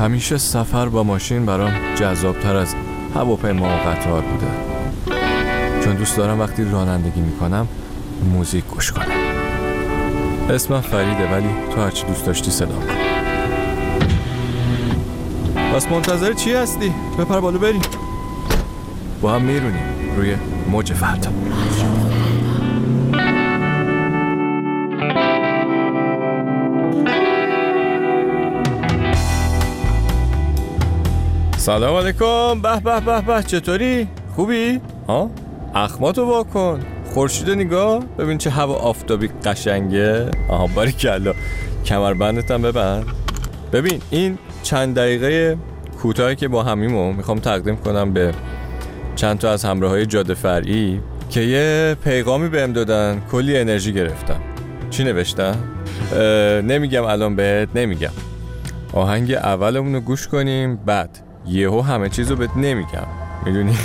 همیشه سفر با ماشین برام جذابتر از هواپیما و قطار بوده. چون دوست دارم وقتی رانندگی می‌کنم موزیک گوش کنم. اسمم فریده ولی تو هرچی دوست داشتی صدا کن. پس منتظر چی هستی؟ بپر بالا بریم. با هم میرونیم روی موج فردا. سلام علیکم. به به به به. چطوری؟ خوبی؟ ها؟ اخماتو واکن خورشید نگاه. ببین چه هوا آفتابی قشنگه. آها باری کلا کمربندت هم ببند. ببین این چند دقیقه کوتاهی که با همیمو می‌خوام تقدیم کنم به چند تا از همراه های جاده فرعی که یه پیغامی بهم دادن. کلی انرژی گرفتم چی نوشتم؟ نمیگم الان بهت نمیگم. آهنگ اولمون رو گوش کنیم. بعد. یهو همه چیز رو بهت نمیگم. می‌دونی؟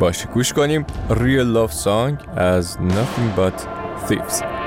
باشه گوش کنیم. Real Love Song از Nothing But Thieves.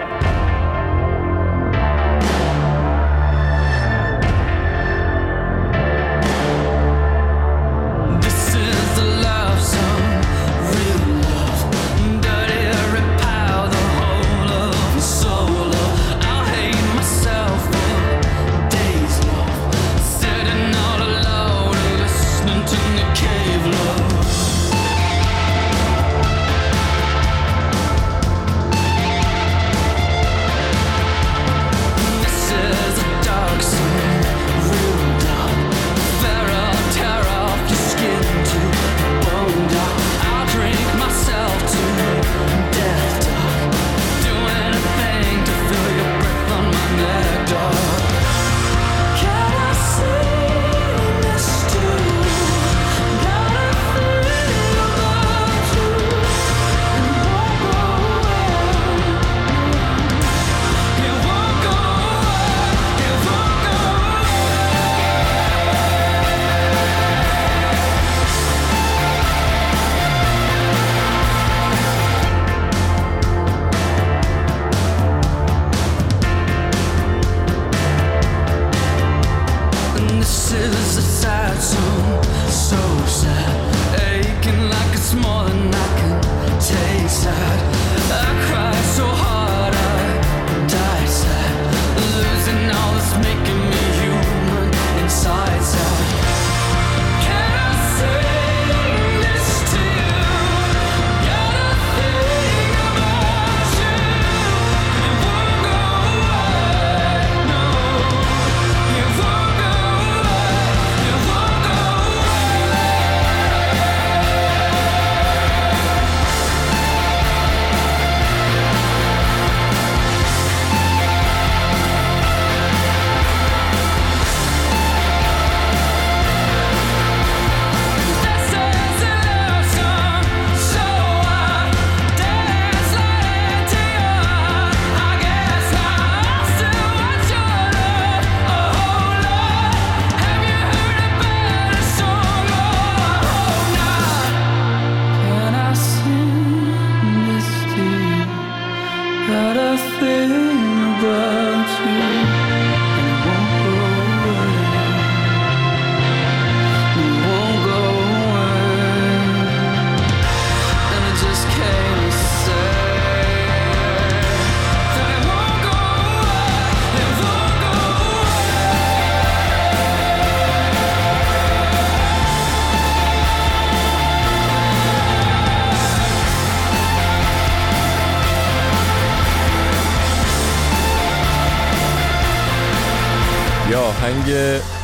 آهنگ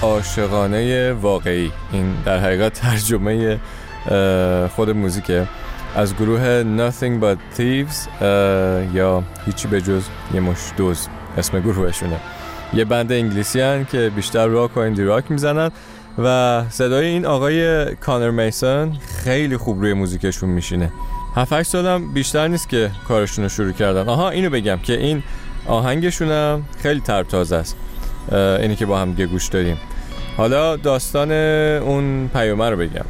عاشقانه واقعی. این در حقیقت ترجمه خود موزیکه. از گروه Nothing But Thieves یا هیچی به جز یه مش دوز اسم گروهشونه. یه بند انگلیسی هن که بیشتر راک و اندی راک می‌زنن و صدای این آقای کانر میسن خیلی خوب روی موزیکشون میشینه. 7 سالم بیشتر نیست که کارشون رو شروع کردن. آها اینو بگم که این آهنگشون خیلی ترتازه است. اینی که با هم گوش داریم حالا داستان اون پیامه رو بگم.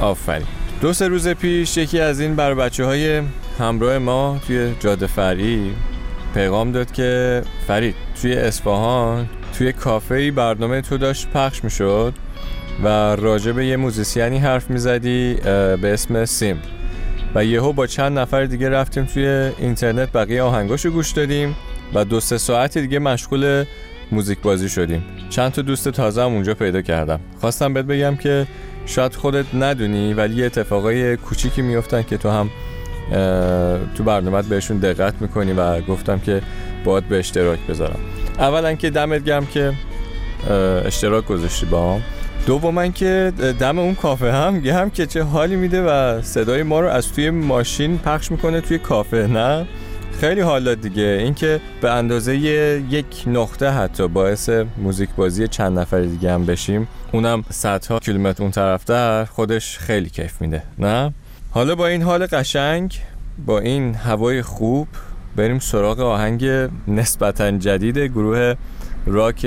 آفرین. دو سه روز پیش یکی از این بر بچه های همراه ما توی جاده فری پیغام داد که فرید توی اصفهان توی کافه برنامه تو داشت پخش می‌شد و راجع به یه موزیسیانی حرف می‌زدی به اسم سیم. و یهو با چند نفر دیگه رفتیم توی اینترنت بقیه آهنگاشو گوش دادیم و دو سه ساعت دیگه مشغول موزیک بازی شدیم. چند تا دوست تازه هم اونجا پیدا کردم. خواستم بهت بگم که شاید خودت ندونی ولی یه اتفاقای کوچیکی میفتن که تو هم تو برنامه بهشون دقت می‌کنی و گفتم که باید به اشتراک بذارم. اولا که دمت گم که اشتراک گذاشتی با هم دوما که دم اون کافه هم هم که چه حالی میده و صدای ما رو از توی ماشین پخش می‌کنه توی کافه نه؟ خیلی حالا دیگه. اینکه به اندازه یک نقطه حتی باعث موزیک بازی چند نفر دیگه هم بشیم. اونم صدها کیلومتر اون طرف در خودش خیلی کیف میده. نه؟ حالا با این حال قشنگ با این هوای خوب بریم سراغ آهنگ نسبتا جدید گروه راک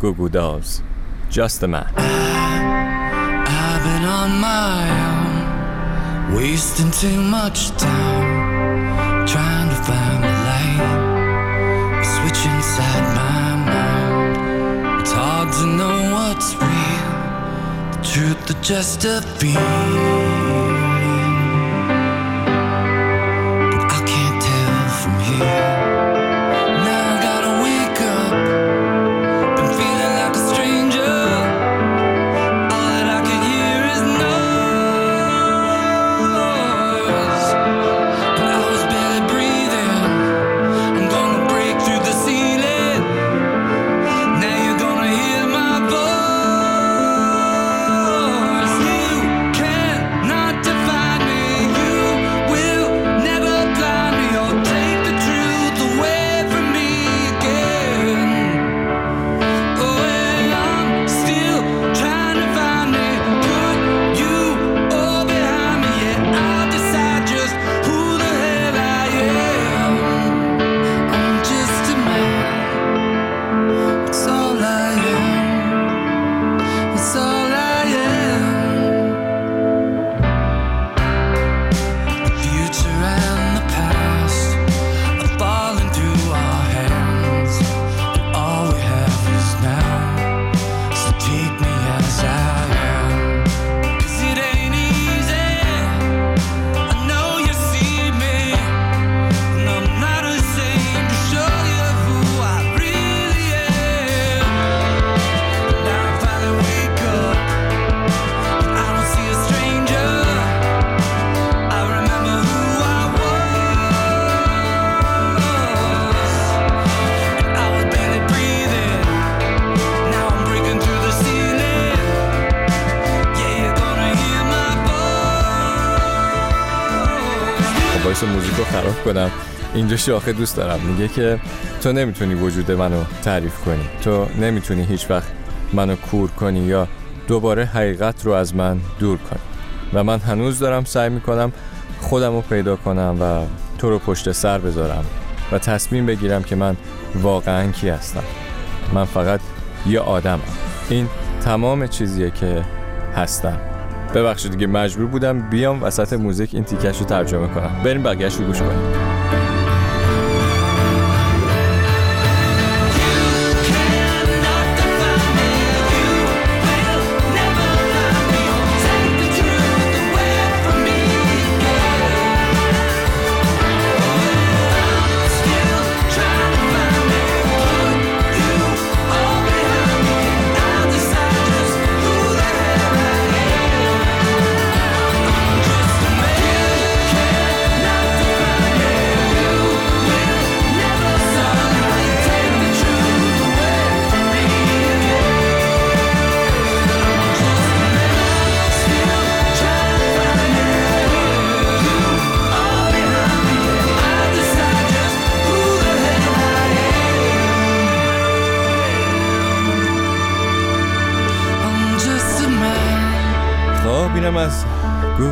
گوگو داز Just a Man. I've been on my own Wasting too much time. To know what's real. The truth or just a feeling موزیک رو خراب کنم. اینجا شاخه دوست دارم. میگه که تو نمی‌تونی وجود منو تعریف کنی. تو نمی‌تونی هیچ وقت منو کور کنی یا دوباره حقیقت رو از من دور کنی. و من هنوز دارم سعی می‌کنم خودم رو پیدا کنم و تو رو پشت سر بذارم و تصمیم بگیرم که من واقعا کی هستم. من فقط یه آدمم. این تمام چیزیه که هستم. ببخشید دیگه مجبور بودم بیام وسط موزیک این تیکش رو ترجمه کنم. بریم بقیهش رو گوش کنیم.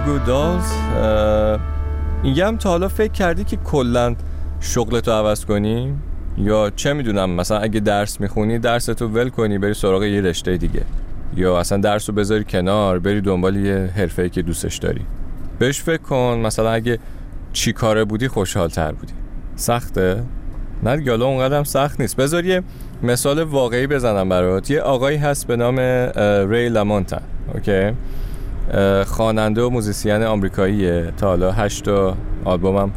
گوگو دالز اینگه تا حالا فکر کردی که کلا شغلتو عوض کنی؟ یا چه می‌دونم مثلا اگه درس می‌خونی درستو ول کنی بری سراغ یه رشته دیگه. یا اصلا درس رو بذاری کنار بری دنبال یه حرفه که دوستش داری. بهش فکر کن مثلا اگه چی کاره بودی خوشحال تر بودی. سخته؟ نه دیگه اونقدر سخت نیست. بذار یه مثال واقعی بزنم برات. یه آقایی هست به نام ری لامونتانیو کیه؟ خواننده و موزیسین آمریکاییه. تا حالا هشت آلبومم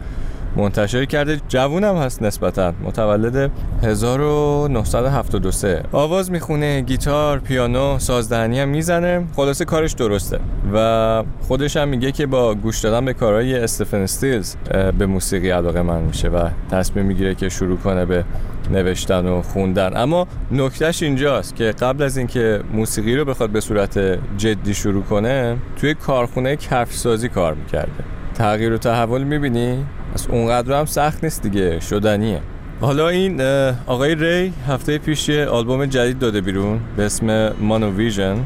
منتشر کرده جوونم هست نسبتا. متولد 1973 آواز می‌خونه گیتار پیانو سازدهنی هم می‌زنه. خلاصه کارش درسته. و خودش هم میگه که با گوش دادن به کارهای استفن استیلز به موسیقی علاقه‌مند میشه و تصمیم می‌گیره که شروع کنه به نوشتن و خوندن. اما نکتهش اینجاست که قبل از اینکه موسیقی رو بخواد به صورت جدی شروع کنه توی کارخونه کفش کار می‌کرده. تغییر و تحول می‌بینی؟ از اونقدر هم سخت نیست دیگه شدنیه. حالا این آقای ری هفته پیش یه آلبوم جدید داده بیرون به اسم مانو ویژن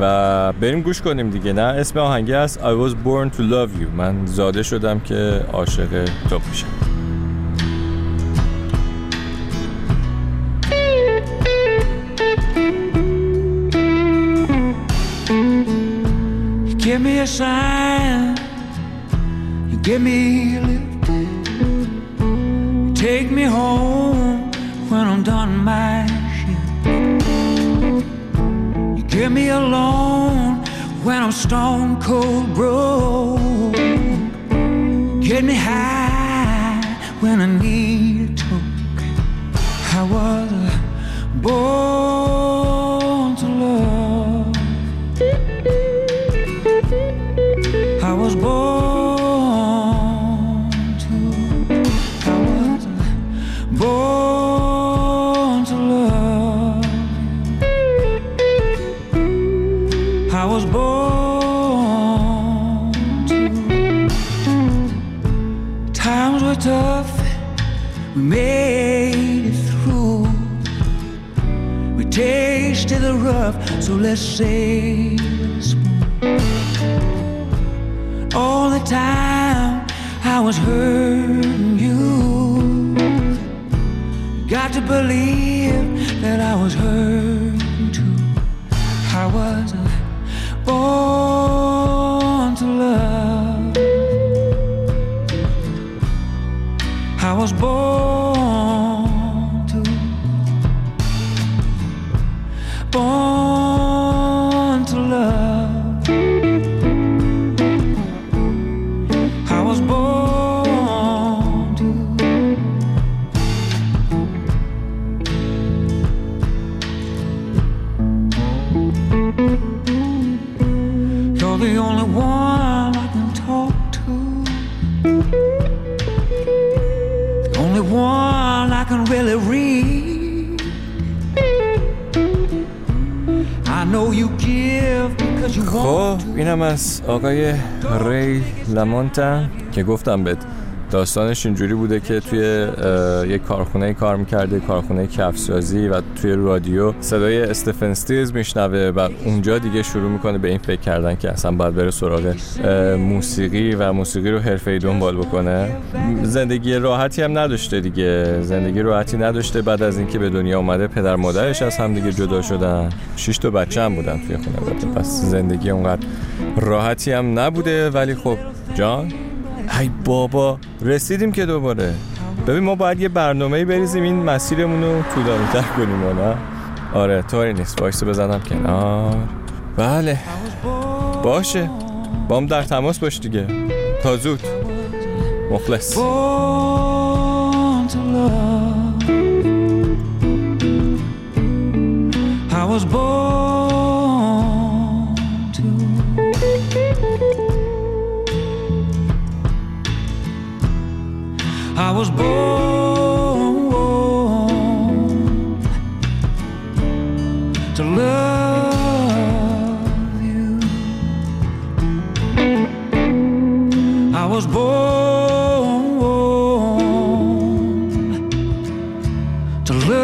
و بریم گوش کنیم دیگه. نه اسم آهنگی هست I was born to love you. من زاده شدم که عاشق تو بشم. Give me a sign Give me a lift. Take me home when I'm done my shift. You give me a loan when I'm stone cold broke. Get me high when I need a talk. I was born all the time I was hurting you. Got to believe that I was hurting too. I was born to love. I was born. خب اینم از آقای ری لامونتا که گفتم بهت. داستانش اینجوری بوده که توی یک کارخونه کار می‌کرده کارخونه کفسازی و توی رادیو صدای استفن استیلز میشنوه و اونجا دیگه شروع می‌کنه به این فکر کردن که اصلا باید بره سراغ موسیقی و موسیقی رو ای دنبال بکنه. زندگی راحتی هم نداشته دیگه. زندگی راحتی نداشته بعد از اینکه به دنیا اومده پدر مادرش از هم دیگه جدا شدن. شش تا بچه هم بودن توی خونه. پس زندگی اونقدر راحتی هم نبوده. ولی خب جان؟ ای بابا رسیدیم که دوباره. ببین ما باید یه برنامه بریزیم این مسیرمون رو طولانی تر کنیم نه؟ آره طوری نیست. وایسو بزنم کنار. بله. باشه. بام در تماس باش دیگه. تا زود. مخلص. to.